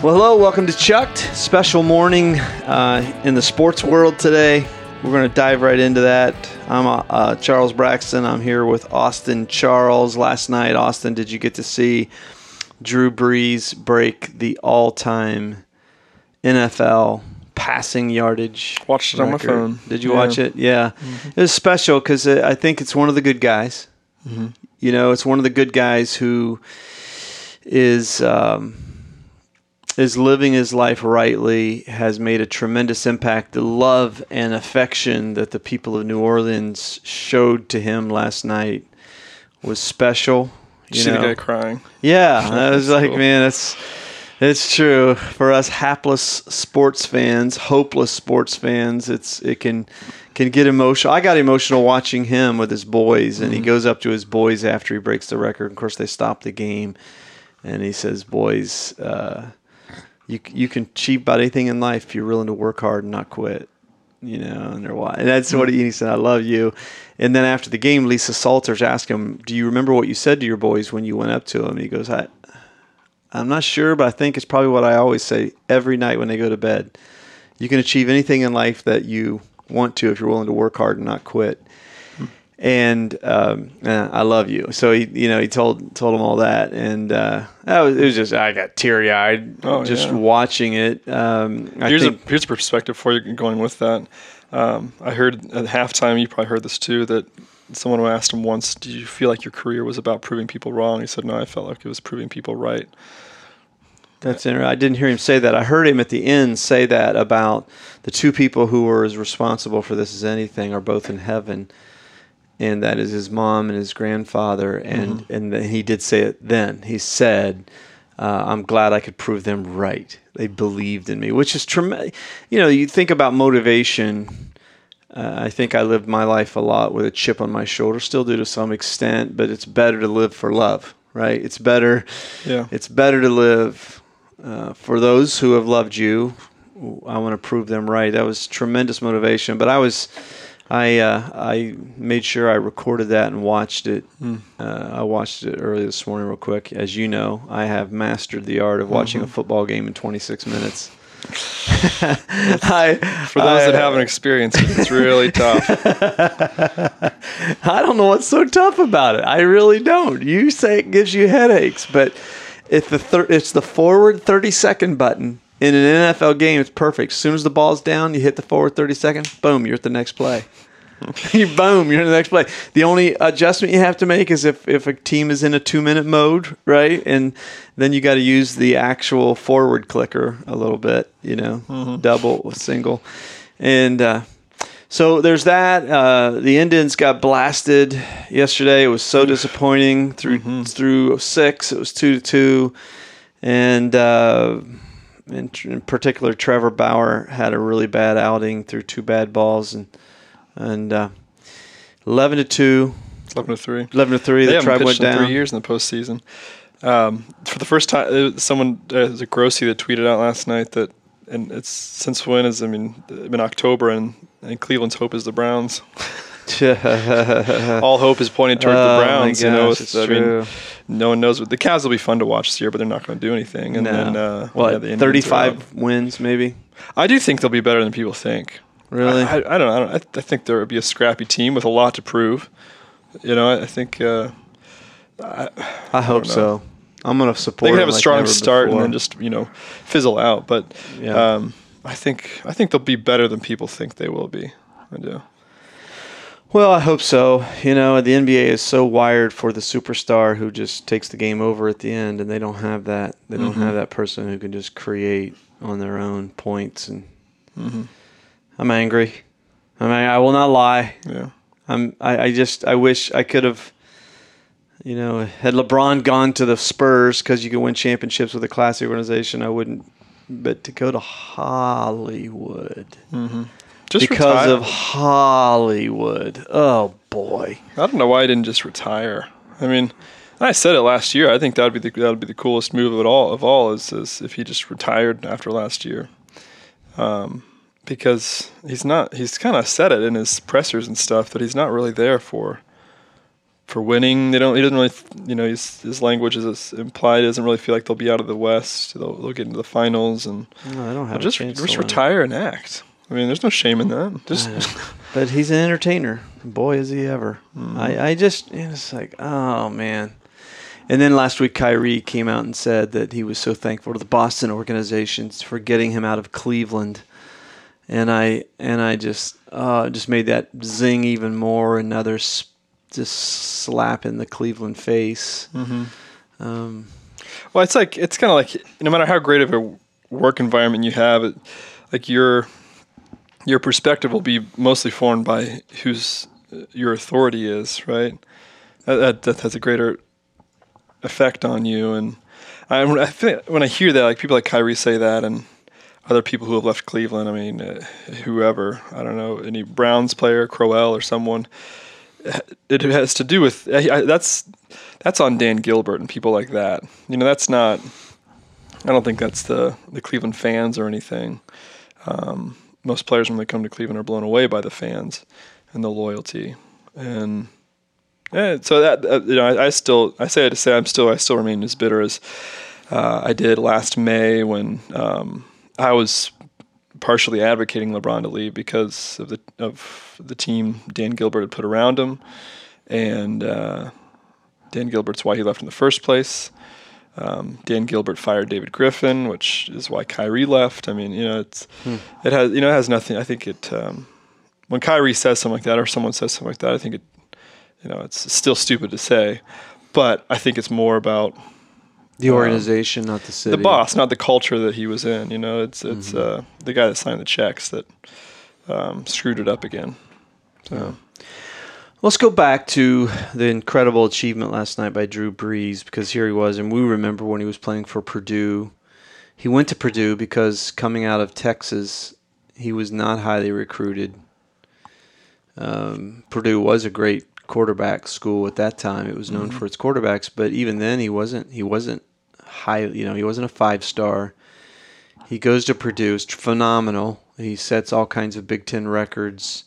Well, hello, welcome to Chucked. Special morning uh, in the sports world today. We're going to dive right into that. I'm uh, uh, Charles Braxton. I'm here with Austin Charles. Last night, Austin, did you get to see Drew Brees break the all time NFL passing yardage? Watched it on my phone. Did you Yeah. watch it? Yeah. It was special because I think it's one of the good guys. You know, it's one of the good guys who is. Um, is living his life rightly, has made a tremendous impact. The love and affection that the people of New Orleans showed to him last night was special. You You see know? the guy crying. Yeah, I was like, cool. man, it's it's true for us hapless sports fans, hopeless sports fans. It's it can can get emotional. I got emotional watching him with his boys, and he goes up to his boys after he breaks the record. Of course, they stop the game, and he says, "Boys, uh, you you can achieve about anything in life if you're willing to work hard and not quit." You know, and they're why. And that's what mm-hmm. he, he said. I love you. And then after the game, Lisa Salters asked him, "Do you remember what you said to your boys when you went up to them?" And he goes, "I, I'm not sure, but I think it's probably what I always say every night when they go to bed. You can achieve anything in life that you want to if you're willing to work hard and not quit." And um, I love you. So he, you know, he told told him all that, and uh, that was, it was just I got teary eyed Oh, just yeah. watching it. Um, I Here's think, a here's a perspective for you going with that. Um, I heard at halftime, you probably heard this too, that someone asked him once, "Do you feel like your career was about proving people wrong?" He said, "No, I felt like it was proving people right." That's interesting. I didn't hear him say that. I heard him at the end say that about the two people who were as responsible for this as anything are both in heaven, and that is his mom and his grandfather. And and then he did say it then. He said, uh, "I'm glad I could prove them right. They believed in me," which is tremendous. You know, you think about motivation. Uh, I think I lived my life a lot with a chip on my shoulder, still do to some extent, but it's better to live for love, right? It's better Yeah. it's better to live uh, for those who have loved you. I want to prove them right. That was tremendous motivation. But I was, I uh, I made sure I recorded that and watched it. Uh, I watched it early this morning, real quick. As you know, I have mastered the art of watching a football game in 26 minutes. I, For those that haven't experienced it, it's really tough. I don't know what's so tough about it. I really don't. You say it gives you headaches, but if the thir- it's the forward 30 second button in an NFL game, it's perfect. As soon as the ball's down, you hit the forward 30 second, boom, you're at the next play. you boom, you're in the next play. The only adjustment you have to make is if, if a team is in a two minute mode, right? And then you got to use the actual forward clicker a little bit, you know, double, or single. And uh, so there's that. Uh, the Indians got blasted yesterday. It was so disappointing. Through through six, it was two to two, and uh, in, in particular, Trevor Bauer had a really bad outing through two bad balls, and and uh, eleven to two, Eleven to three. eleven to three. They The tribe went down. three years in the postseason. Um, for the first time, uh, someone uh, it was a Grossi that tweeted out last night that, and it's since when is I mean, it's been October, and, and Cleveland's hope is the Browns. All hope is pointed toward Oh, the Browns. you know, I true. mean, no one knows what the Cavs will be fun to watch this year, but they're not going to do anything. And no. then, uh, what? yeah, the Thirty-five wins, maybe. I do think they'll be better than people think. Really? I, I, I don't know. I, don't, I, I think there would be a scrappy team with a lot to prove. You know, I, think uh, I hope so. I'm gonna support. they could have a like strong start before. and then just you know fizzle out. But Yeah. um, I think I think they'll be better than people think they will be. I do. Well, I hope so. You know, the NBA is so wired for the superstar who just takes the game over at the end, and they don't have that. They don't Mm-hmm. have that person who can just create on their own points. And Mm-hmm. I'm angry. I mean, I will not lie. Yeah. I'm. I, I just. I wish I could have. You know, had LeBron gone to the Spurs because you can win championships with a classy organization, I wouldn't. But to go to Hollywood Just because retire. of Hollywood, oh boy. I don't know why I didn't just retire. I mean, I said it last year. I think that would be the that would be the coolest move of it all. Of all is, is if he just retired after last year, um, because he's not. He's kind of said it in his pressers and stuff that he's not really there for for winning. They don't. He doesn't really. You know, his his language is implied. He doesn't really feel like they'll be out of the West. They'll, they'll get into the finals and No, I don't have just just retire and act. I mean, there's no shame in that. Just But he's an entertainer. Boy, is he ever. Mm-hmm. I, I just, it's like, oh, man. And then last week, Kyrie came out and said that he was so thankful to the Boston organizations for getting him out of Cleveland. And I and I just uh, just made that zing even more. Another s- just slap in the Cleveland face. Mm-hmm. Um, Well, it's like it's kind of like no matter how great of a work environment you have, it, like your your perspective will be mostly formed by whose uh, your authority is, right? That, that, has a greater effect on you. And I, I when I hear that, like people like Kyrie say that, and other people who have left Cleveland. I mean, uh, whoever I don't know, any Browns player, Crowell, or someone. It has to do with I, I, that's that's on Dan Gilbert and people like that. You know, that's not. I don't think that's the the Cleveland fans or anything. Um, most players when they come to Cleveland are blown away by the fans and the loyalty, and yeah. So that uh, you know, I, I still I say to say I'm still I still remain as bitter as uh, I did last May when um, I was partially advocating LeBron to leave because of the of the team Dan Gilbert had put around him, and uh, Dan Gilbert's why he left in the first place. Um, Dan Gilbert fired David Griffin, which is why Kyrie left. I mean, you know, it's it has you know it has nothing. I think it um, when Kyrie says something like that or someone says something like that, I think it you know it's still stupid to say, but I think it's more about the organization, not the city. the boss, not the culture that he was in. You know, it's it's uh, the guy that signed the checks that um, screwed it up again. So Let's go back to the incredible achievement last night by Drew Brees because here he was, and we remember when he was playing for Purdue. He went to Purdue because coming out of Texas, he was not highly recruited. Um, Purdue was a great quarterback school at that time. It was known for its quarterbacks, but even then, he wasn't. He wasn't high. You know, he wasn't a five star. He goes to Purdue. It's phenomenal. He sets all kinds of Big Ten records.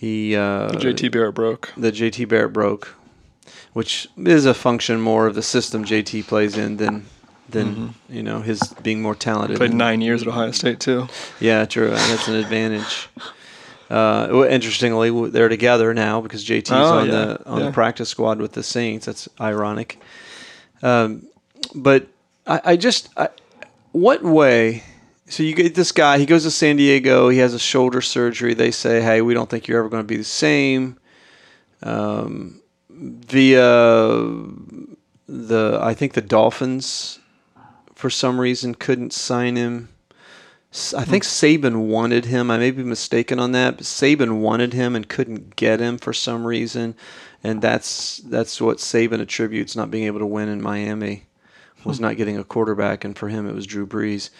He uh, JT Barrett broke. the JT Barrett broke, which is a function more of the system JT plays in than than you know his being more talented. Played nine years at Ohio State too. Yeah, true. That's an advantage. Uh, interestingly, they're together now because JT's Oh, on yeah, the on yeah. the practice squad with the Saints. That's ironic. Um, but I, I just, I, what way? So you get this guy. He goes to San Diego. He has a shoulder surgery. They say, "Hey, we don't think you're ever going to be the same." Um, via the, I think the Dolphins, for some reason, couldn't sign him. I think Saban wanted him. I may be mistaken on that, but Saban wanted him and couldn't get him for some reason, and that's that's what Saban attributes not being able to win in Miami was not getting a quarterback, and for him it was Drew Brees.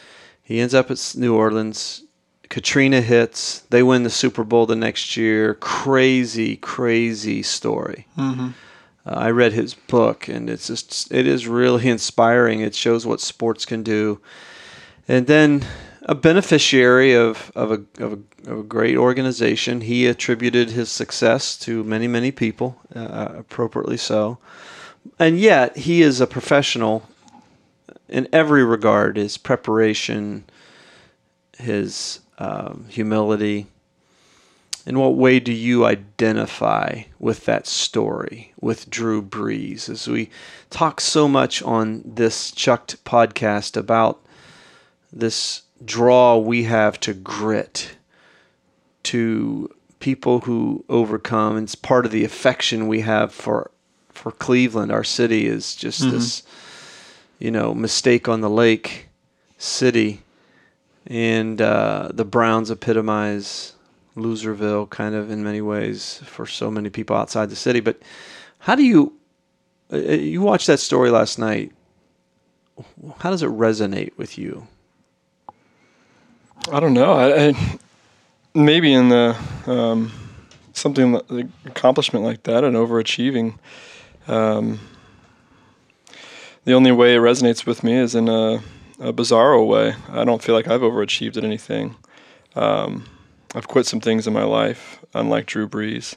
He ends up at New Orleans. Katrina hits. They win the Super Bowl the next year. Crazy, crazy story. Uh, I read his book, and it's just it is really inspiring. It shows what sports can do, and then a beneficiary of of a of a, of a great organization. He attributed his success to many many people, uh, appropriately so, and yet he is a professional in every regard. His preparation, his um, humility. In what way do you identify with that story with Drew Brees? As we talk so much on this Chucked podcast about this draw we have to grit, to people who overcome, it's part of the affection we have for for Cleveland. Our city is just this, you know, mistake on the lake city, and uh, the Browns epitomize Loserville kind of in many ways for so many people outside the city. But how do you uh, you watched that story last night? How does it resonate with you? I don't know. I, I maybe in the um, something accomplishment like that and overachieving. Um, the only way it resonates with me is in a, a bizarro way. I don't feel like I've overachieved at anything. Um, I've quit some things in my life, unlike Drew Brees.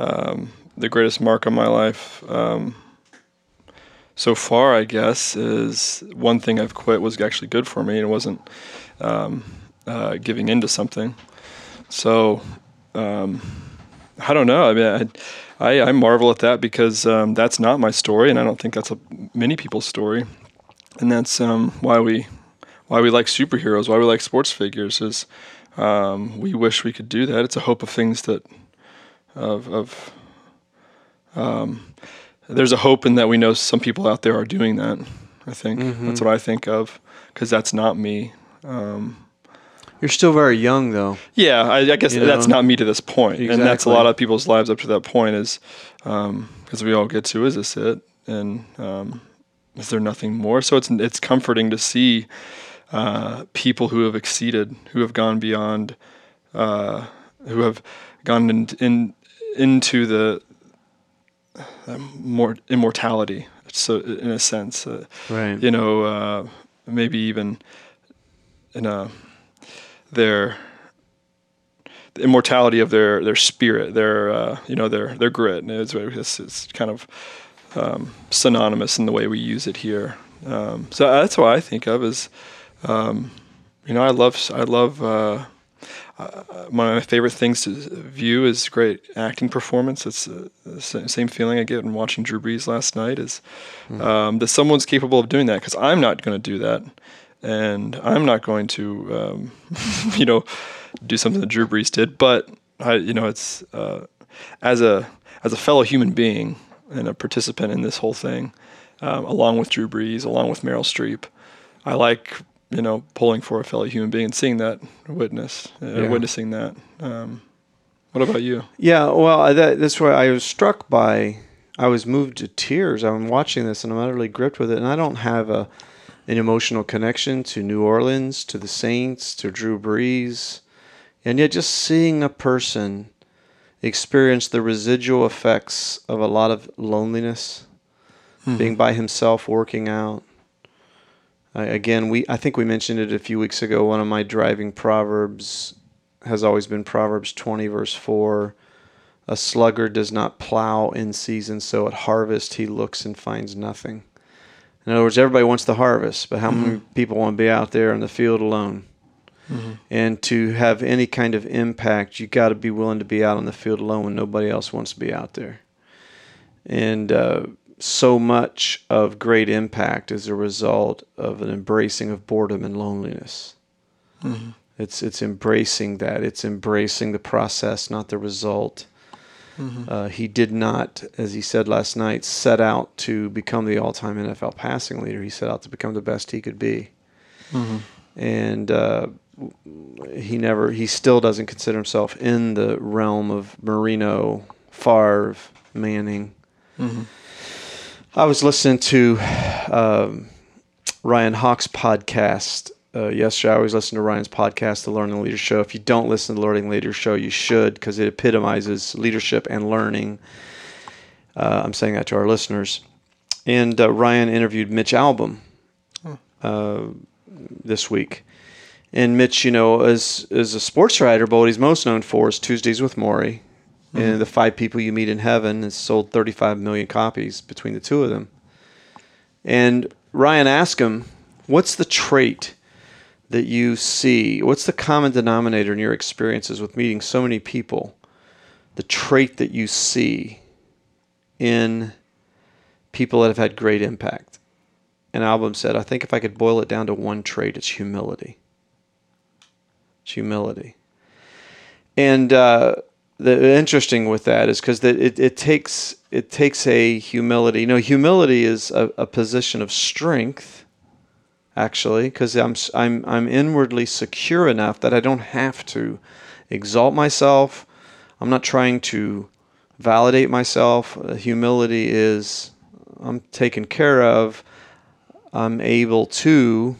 Um, the greatest mark on my life um, so far, I guess, is one thing I've quit was actually good for me and it wasn't um, uh, giving into something. So um, I don't know. I mean, I, I, I marvel at that because um, that's not my story, and I don't think that's a, many people's story. And that's um, why we why we like superheroes, why we like sports figures. Is um, we wish we could do that. It's a hope of things that of of um, there's a hope in that we know some people out there are doing that. I think mm-hmm. that's what I think of because that's not me. Um, You're still very young, though. Yeah, I, I guess you that's know? not me to this point, exactly. and that's a lot of people's lives up to that point. Is because um, we all get to, is this it? And um, is there nothing more? So it's it's comforting to see uh, people who have exceeded, who have gone beyond, uh, who have gone in, in into the uh, more immortality. So in a sense, uh, right? You know, uh, maybe even in a their the immortality of their their spirit, their uh, you know their their grit. It's, it's, it's kind of um, synonymous in the way we use it here. Um, so that's what I think of as um, you know I love I love uh, uh, one of my favorite things to view is great acting performance. It's uh, the same feeling I get in watching Drew Brees last night. Is mm. um, that someone's capable of doing that? Because I'm not going to do that, and I'm not going to, um, you know, do something that Drew Brees did. But I, you know, it's uh, as a as a fellow human being and a participant in this whole thing, um, along with Drew Brees, along with Meryl Streep. I like you know, pulling for a fellow human being and seeing that witness, uh, yeah. witnessing that. Um, what about you? Yeah, well, that, that's why I was struck by. I was moved to tears. I'm watching this and I'm utterly gripped with it. And I don't have a an emotional connection to New Orleans, to the Saints, to Drew Brees, and yet just seeing a person experience the residual effects of a lot of loneliness, mm-hmm. being by himself, working out, again, we I think we mentioned it a few weeks ago. One of my driving proverbs has always been Proverbs 20, verse 4. A sluggard does not plow in season, so at harvest he looks and finds nothing. In other words, everybody wants the harvest, but how mm-hmm. many people want to be out there in the field alone? Mm-hmm. And to have any kind of impact, you got to be willing to be out in the field alone when nobody else wants to be out there. And uh, so much of great impact is a result of an embracing of boredom and loneliness. Mm-hmm. It's it's embracing that. It's embracing the process, not the result. Mm-hmm. Uh, he did not, as he said last night, set out to become the all-time NFL passing leader. He set out to become the best he could be, mm-hmm. and uh, he never. He still doesn't consider himself in the realm of Marino, Favre, Manning. Mm-hmm. I was listening to um, Ryan Hawk's podcast uh, yesterday. I always listen to Ryan's podcast, The Learning Leader Show. If you don't listen to the Learning Leader Show, you should because it epitomizes leadership and learning. Uh, I'm saying that to our listeners. And uh, Ryan interviewed Mitch Albom uh, this week. And Mitch, you know, as, as a sports writer, but what he's most known for is Tuesdays with Morrie mm-hmm. and the five people you meet in heaven has sold 35 million copies between the two of them. And Ryan asked him, "What's the trait that you see? What's the common denominator in your experiences with meeting so many people? The trait that you see in people that have had great impact?" And Albom said, "I think if I could boil it down to one trait, it's humility. It's humility." And uh, the interesting with that is because it, it takes it takes a humility. You know, humility is a, a position of strength, actually, because I'm I'm I'm inwardly secure enough that I don't have to exalt myself. I'm not trying to validate myself. Uh, humility is I'm taken care of. I'm able to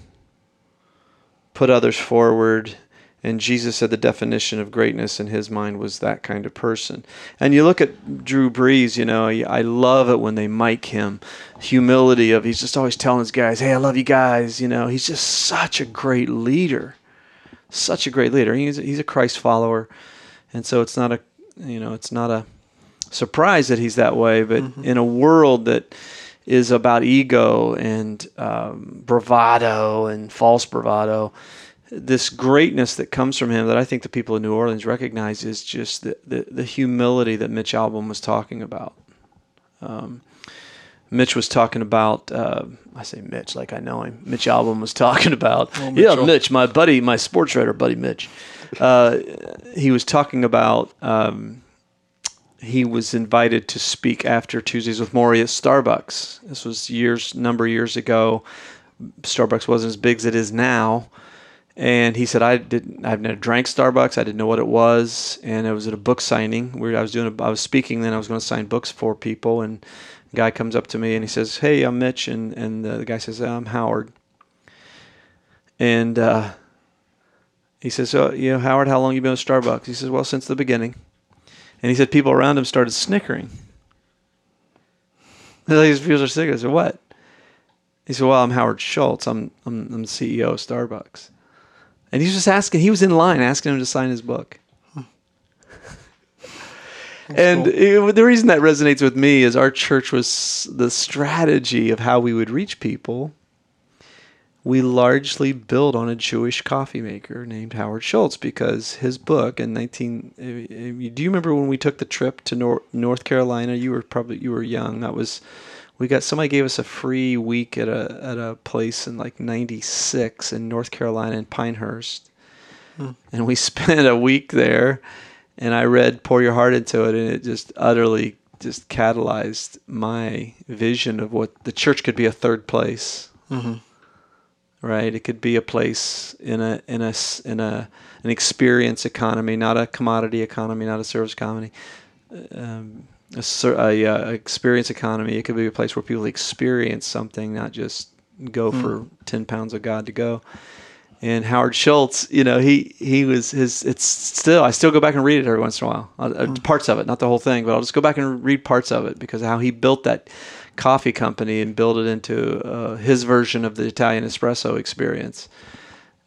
put others forward and Jesus said the definition of greatness in his mind was that kind of person. And you look at Drew Brees, you know, I love it when they mic him. Humility of he's just always telling his guys, "Hey, I love you guys." You know, he's just such a great leader, such a great leader. He's he's a Christ follower, and so it's not a, you know, it's not a surprise that he's that way. But in a world that is about ego and um, bravado and false bravado, this greatness that comes from him that I think the people of New Orleans recognize is just the, the, the humility that Mitch Albom was talking about. Um, Mitch was talking about, uh, I say Mitch like I know him. Mitch Albom was talking about, yeah, Mitch, my buddy, my sports writer buddy, Mitch. Uh, he was talking about um, he was invited to speak after Tuesdays with Morrie at Starbucks. This was years, number of years ago. Starbucks wasn't as big as it is now. And he said, I didn't, I've never drank Starbucks. I didn't know what it was. And it was at a book signing where I was doing, a, I was speaking, then I was going to sign books for people. And a guy comes up to me and he says, Hey, I'm Mitch. And, and the guy says, I'm Howard. And, uh, he says, "Oh, you know, Howard, how long you been with Starbucks?" He says, "Well, since the beginning." And he said people around him started snickering. These people are snickering. I said, "What?" He said, "Well, I'm Howard Schultz. I'm I'm, I'm the CEO of Starbucks." And he's just asking. He was in line asking him to sign his book. and it- the reason that resonates with me is our church was the strategy of how we would reach people we largely built on a Jewish coffee maker named Howard Schultz because his book in 19 uh, uh, do you remember when we took the trip to North Carolina you were probably you were young that was we got somebody gave us a free week at a at a place in like 96 in North Carolina in Pinehurst and we spent a week there and I read Pour Your Heart Into It and it just utterly just catalyzed my vision of what the church could be a third place right? It could be a place in a in a in a an experience economy, not a commodity economy, not a service economy. Um, a, ser- a, uh, experience economy. It could be a place where people experience something, not just go for ten pounds of God to go. And Howard Schultz, you know, he he was his. It's still I still go back and read it every once in a while, uh, uh, parts of it, not the whole thing, but I'll just go back and read parts of it because of how he built that coffee company and built it into uh, his version of the Italian espresso experience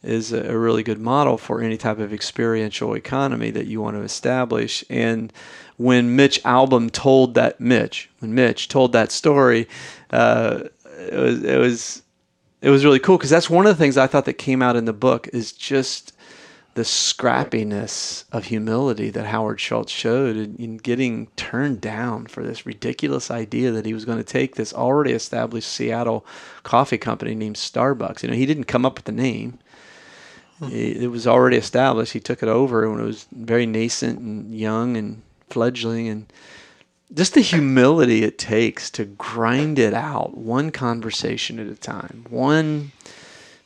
is a really good model for any type of experiential economy that you want to establish. And when Mitch Albom told that Mitch, when Mitch told that story, uh, it was it was it was really cool because that's one of the things I thought that came out in the book is just the scrappiness of humility that Howard Schultz showed in, in getting turned down for this ridiculous idea that he was going to take this already established Seattle coffee company named Starbucks. You know, he didn't come up with the name. It, it was already established. He took it over when it was very nascent and young and fledgling and just the humility it takes to grind it out one conversation at a time, one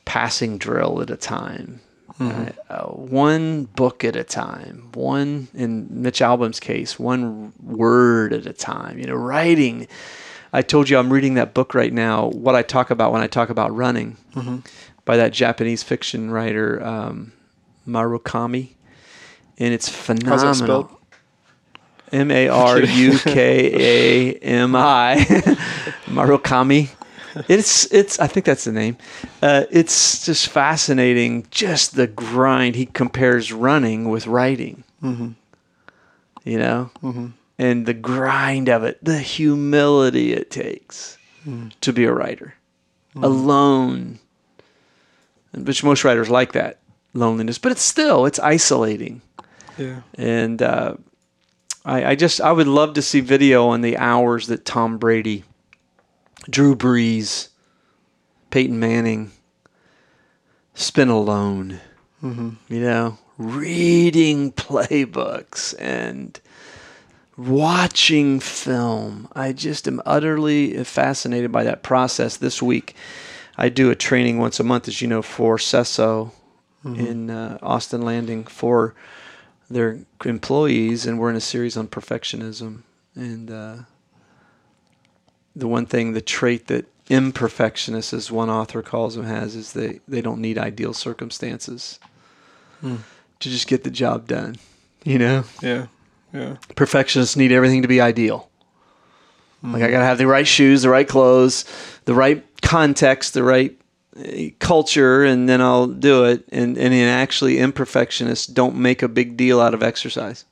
passing drill at a time, uh, uh, one book at a time, one, in Mitch Albom's case, one word at a time, you know, writing. I told you I'm reading that book right now, What I Talk About When I Talk About Running, by that Japanese fiction writer, um, Marukami. And it's phenomenal. How's spelled? M A R U K A M I, Marukami. It's it's I think that's the name. Uh, it's just fascinating, just the grind. He compares running with writing. You know, and the grind of it, the humility it takes to be a writer, alone. Which most writers like that loneliness, but it's still it's isolating Yeah. and uh, I, I just I would love to see video on the hours that Tom Brady, Drew Brees, Peyton Manning spent alone. You know, reading playbooks and watching film. I just am utterly fascinated by that process. This week, I do a training once a month, as you know, for CESO in uh, Austin Landing for their employees, and we're in a series on perfectionism. And uh, the one thing, the trait that imperfectionists, as one author calls them, has is they, they don't need ideal circumstances to just get the job done. You know, Yeah. Yeah. perfectionists need everything to be ideal. Like I gotta have the right shoes, the right clothes, the right context, the right uh, culture, and then I'll do it. And and actually, imperfectionists don't make a big deal out of exercise.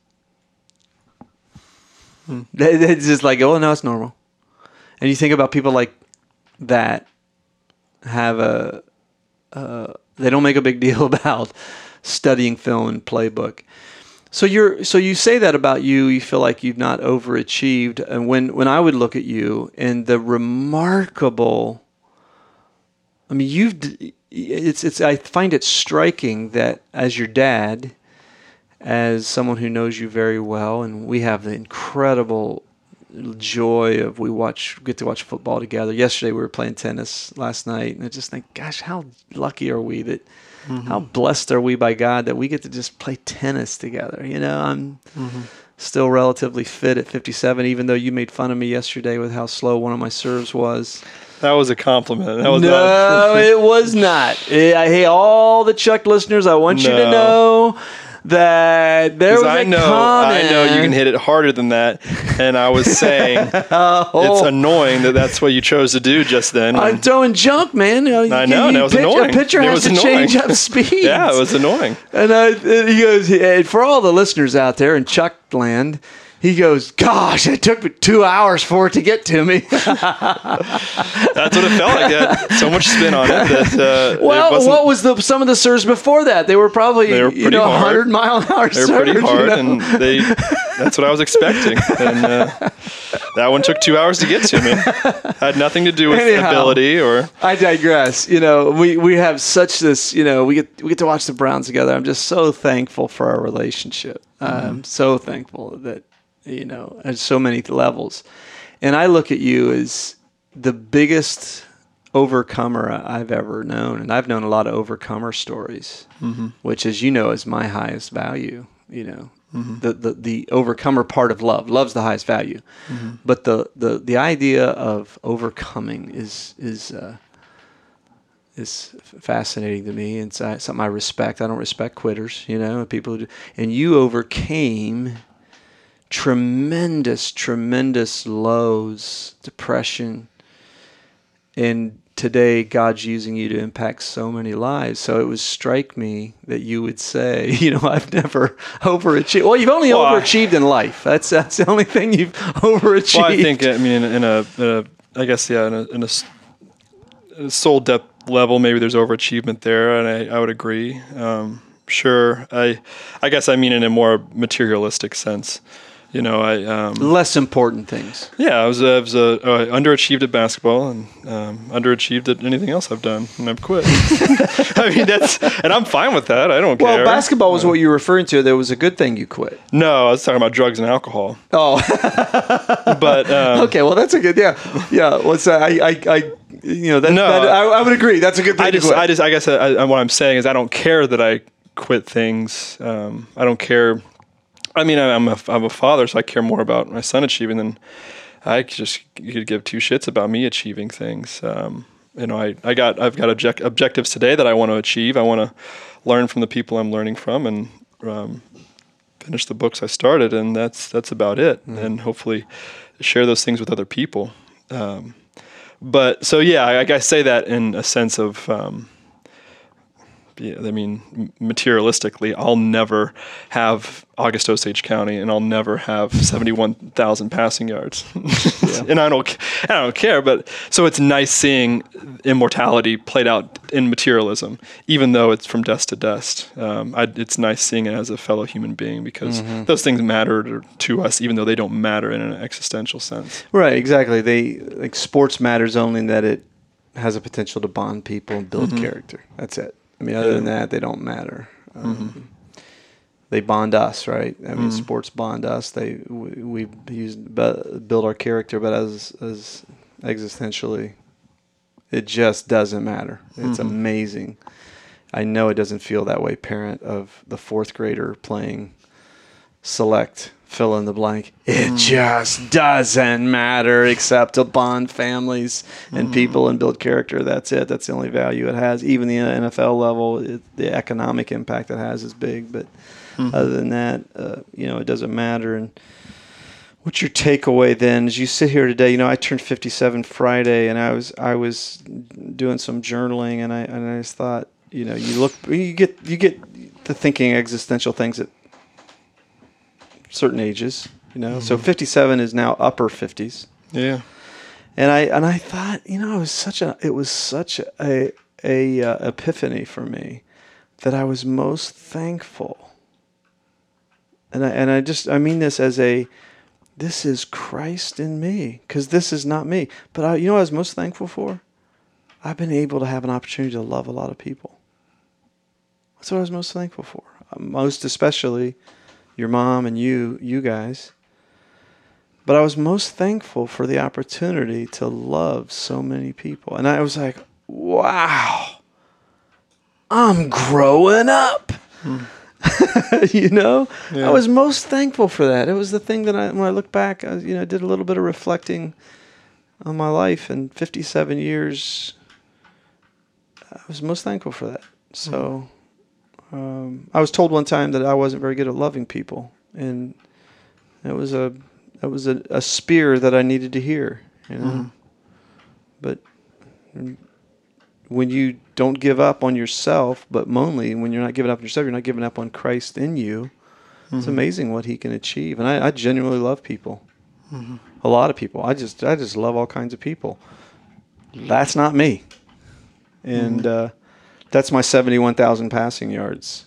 They- It's just like, oh no, it's normal. And you think about people like that have a, uh, they don't make a big deal about studying film and playbook. So you're so you say that about you. You feel like you've not overachieved, and when when I would look at you and the remarkable, I mean, you've it's it's I find it striking that as your dad, as someone who knows you very well, and we have the incredible joy of we watch get to watch football together. Yesterday we were playing tennis last night, and I just think, gosh, how lucky are we that how blessed are we by God that we get to just play tennis together. You know, I'm still relatively fit at 57, even though you made fun of me yesterday with how slow one of my serves was. That was a compliment. That was no, it was not. I hey, all the Chuck listeners, I want you to know that there was I a know, comment. I know you can hit it harder than that, and I was saying oh. it's Oh. annoying that that's what you chose to do just then. I'm throwing junk, man. You I know, and it was pitch- annoying. A pitcher It has to annoying. change up speeds. yeah, it was annoying. And, I, uh, he goes, and for all the listeners out there in Chuck land, he goes, gosh, it took me two hours for it to get to me. That's what it felt like. It so much spin on it that uh, well, wasn't, what was the some of the serves before that? They were probably They were you know hard. 100 mile an hour they were serves. pretty you hard, know? and they that's what I was expecting. And uh, that one took two hours to get to me. Had nothing to do with Anyhow. ability or I digress. You know, we, we have such this. You know, we get we get to watch the Browns together. I'm just so thankful for our relationship. I'm so thankful that you know at so many levels. And I look at you as the biggest overcomer I've ever known, and I've known a lot of overcomer stories, which, as you know, is my highest value. You know. The, the the overcomer part of love love's the highest value but the, the the idea of overcoming is is uh, is fascinating to me. It's uh, something I respect. I don't respect quitters, you know, people. Who do, and you overcame tremendous, tremendous lows, depression, and today God's using you to impact so many lives. So it would strike me that you would say, you know, I've never overachieved. Well, you've only Well, I- overachieved in life. That's that's the only thing you've overachieved. Well, I think I mean in, in, a, in a I guess yeah in a, in a, in a soul depth level maybe there's overachievement there and I, I would agree. Um, sure, I I guess I mean in a more materialistic sense. You know, I um, less important things. yeah I was I was uh, uh, underachieved at basketball and um, underachieved at anything else I've done and I've quit. I mean that's and I'm fine with that. I don't Well, care. Well, basketball was what you were referring to. There was a good thing you quit. no, I was talking about drugs and alcohol. Oh, But um, okay. Well, that's a good. Yeah, yeah. What's that? I, I, I you know, that, No, that- I, I would agree. That's a good thing I to just, quit. I just, I guess, I, I, what I'm saying is, I don't care that I quit things. Um, I don't care. I mean, I- I'm a, I'm a father, so I care more about my son achieving than I just could give two shits about me achieving things. Um, you know, I, I got, I've got object, objectives today that I want to achieve. I want to learn from the people I'm learning from, and um, finish the books I started, and that's that's about it. And hopefully, share those things with other people. Um, but so yeah, I, I say that in a sense of, um, I mean, materialistically, I'll never have August Osage County, and I'll never have seventy-one thousand passing yards, and I don't, I don't care. But so it's nice seeing immortality played out in materialism, even though it's from dust to dust. Um, I, it's nice seeing it as a fellow human being because those things matter to- to us, even though they don't matter in an existential sense. right. Exactly. They like sports matters only in that it has a potential to bond people and build character. That's it. I mean, other than that, they don't matter. Um, mm-hmm. They bond us, right? I mean, mm-hmm. sports bond us. They we, we use bu- build our character, but as as existentially, it just doesn't matter. It's mm-hmm. amazing. I know it doesn't feel that way, parent of the fourth grader playing select fill in the blank. It mm. just doesn't matter except to bond families and mm. people and build character. That's it. That's the only value it has. Even the NFL level, it, the economic impact it has is big. But mm. other than that, uh, you know, it doesn't matter. And what's your takeaway then? As you sit here today, you know, I turned 57 Friday, and I was I was doing some journaling, and I and I just thought, you know, you look, you get you get the thinking existential things at certain ages, You know, so 57 is now upper 50s. Yeah. and I and I thought, you know, it was such a it was such a a uh, epiphany for me that I was most thankful. And I and I just I mean this as a this is Christ in me because this is not me. But I, you know, what I was most thankful for. I've been able to have an opportunity to love a lot of people. That's what I was most thankful for. Most especially your mom and you, you guys. But I was most thankful for the opportunity to love so many people. And I was like, wow, I'm growing up. you know, Yeah. I was most thankful for that. It was the thing that I, when I look back, I, you know, did a little bit of reflecting on my life and 57 years. I was most thankful for that. So, mm-hmm. Um, I was told one time that I wasn't very good at loving people, and it was a it was a, a spear that I needed to hear. You know, Mhm. but when you don't give up on yourself, but mainly when you're not giving up on yourself, you're not giving up on Christ in you. It's Mhm. amazing what He can achieve, and I, I genuinely love people. Mhm. A lot of people. I just I just love all kinds of people. That's not me, and uh, that's my seventy-one thousand passing yards.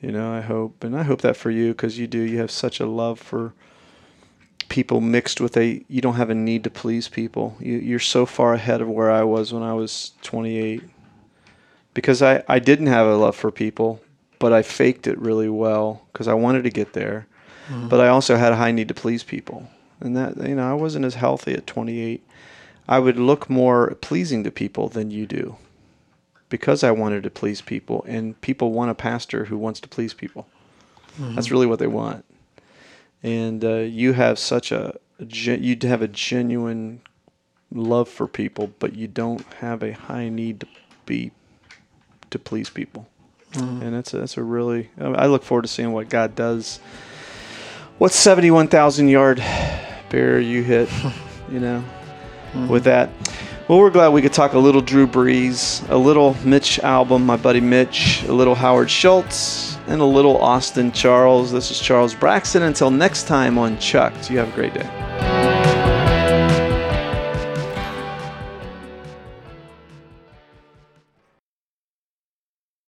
You know, I hope, and I hope that for you because you do. You have such a love for people mixed with a. You don't have a need to please people. You, you're so far ahead of where I was when I was 28. Because I I didn't have a love for people, but I faked it really well because I wanted to get there. Mm-hmm. But I also had a high need to please people, and that you know I wasn't as healthy at 28. I would look more pleasing to people than you do because I wanted to please people, and people want a pastor who wants to please people. That's really what they want. And uh, you have such a, you have a genuine love for people, but you don't have a high need to be to please people. Mm-hmm. And that's a, that's a really um, I look forward to seeing what God does. What seventy one thousand yard bear you hit, you know, mm-hmm. with that. Well, we're glad we could talk a little Drew Brees, a little Mitch Albom, my buddy Mitch, a little Howard Schultz, and a little Austin Charles. This is Charles Braxton. Until next time on Chuck, you have a great day.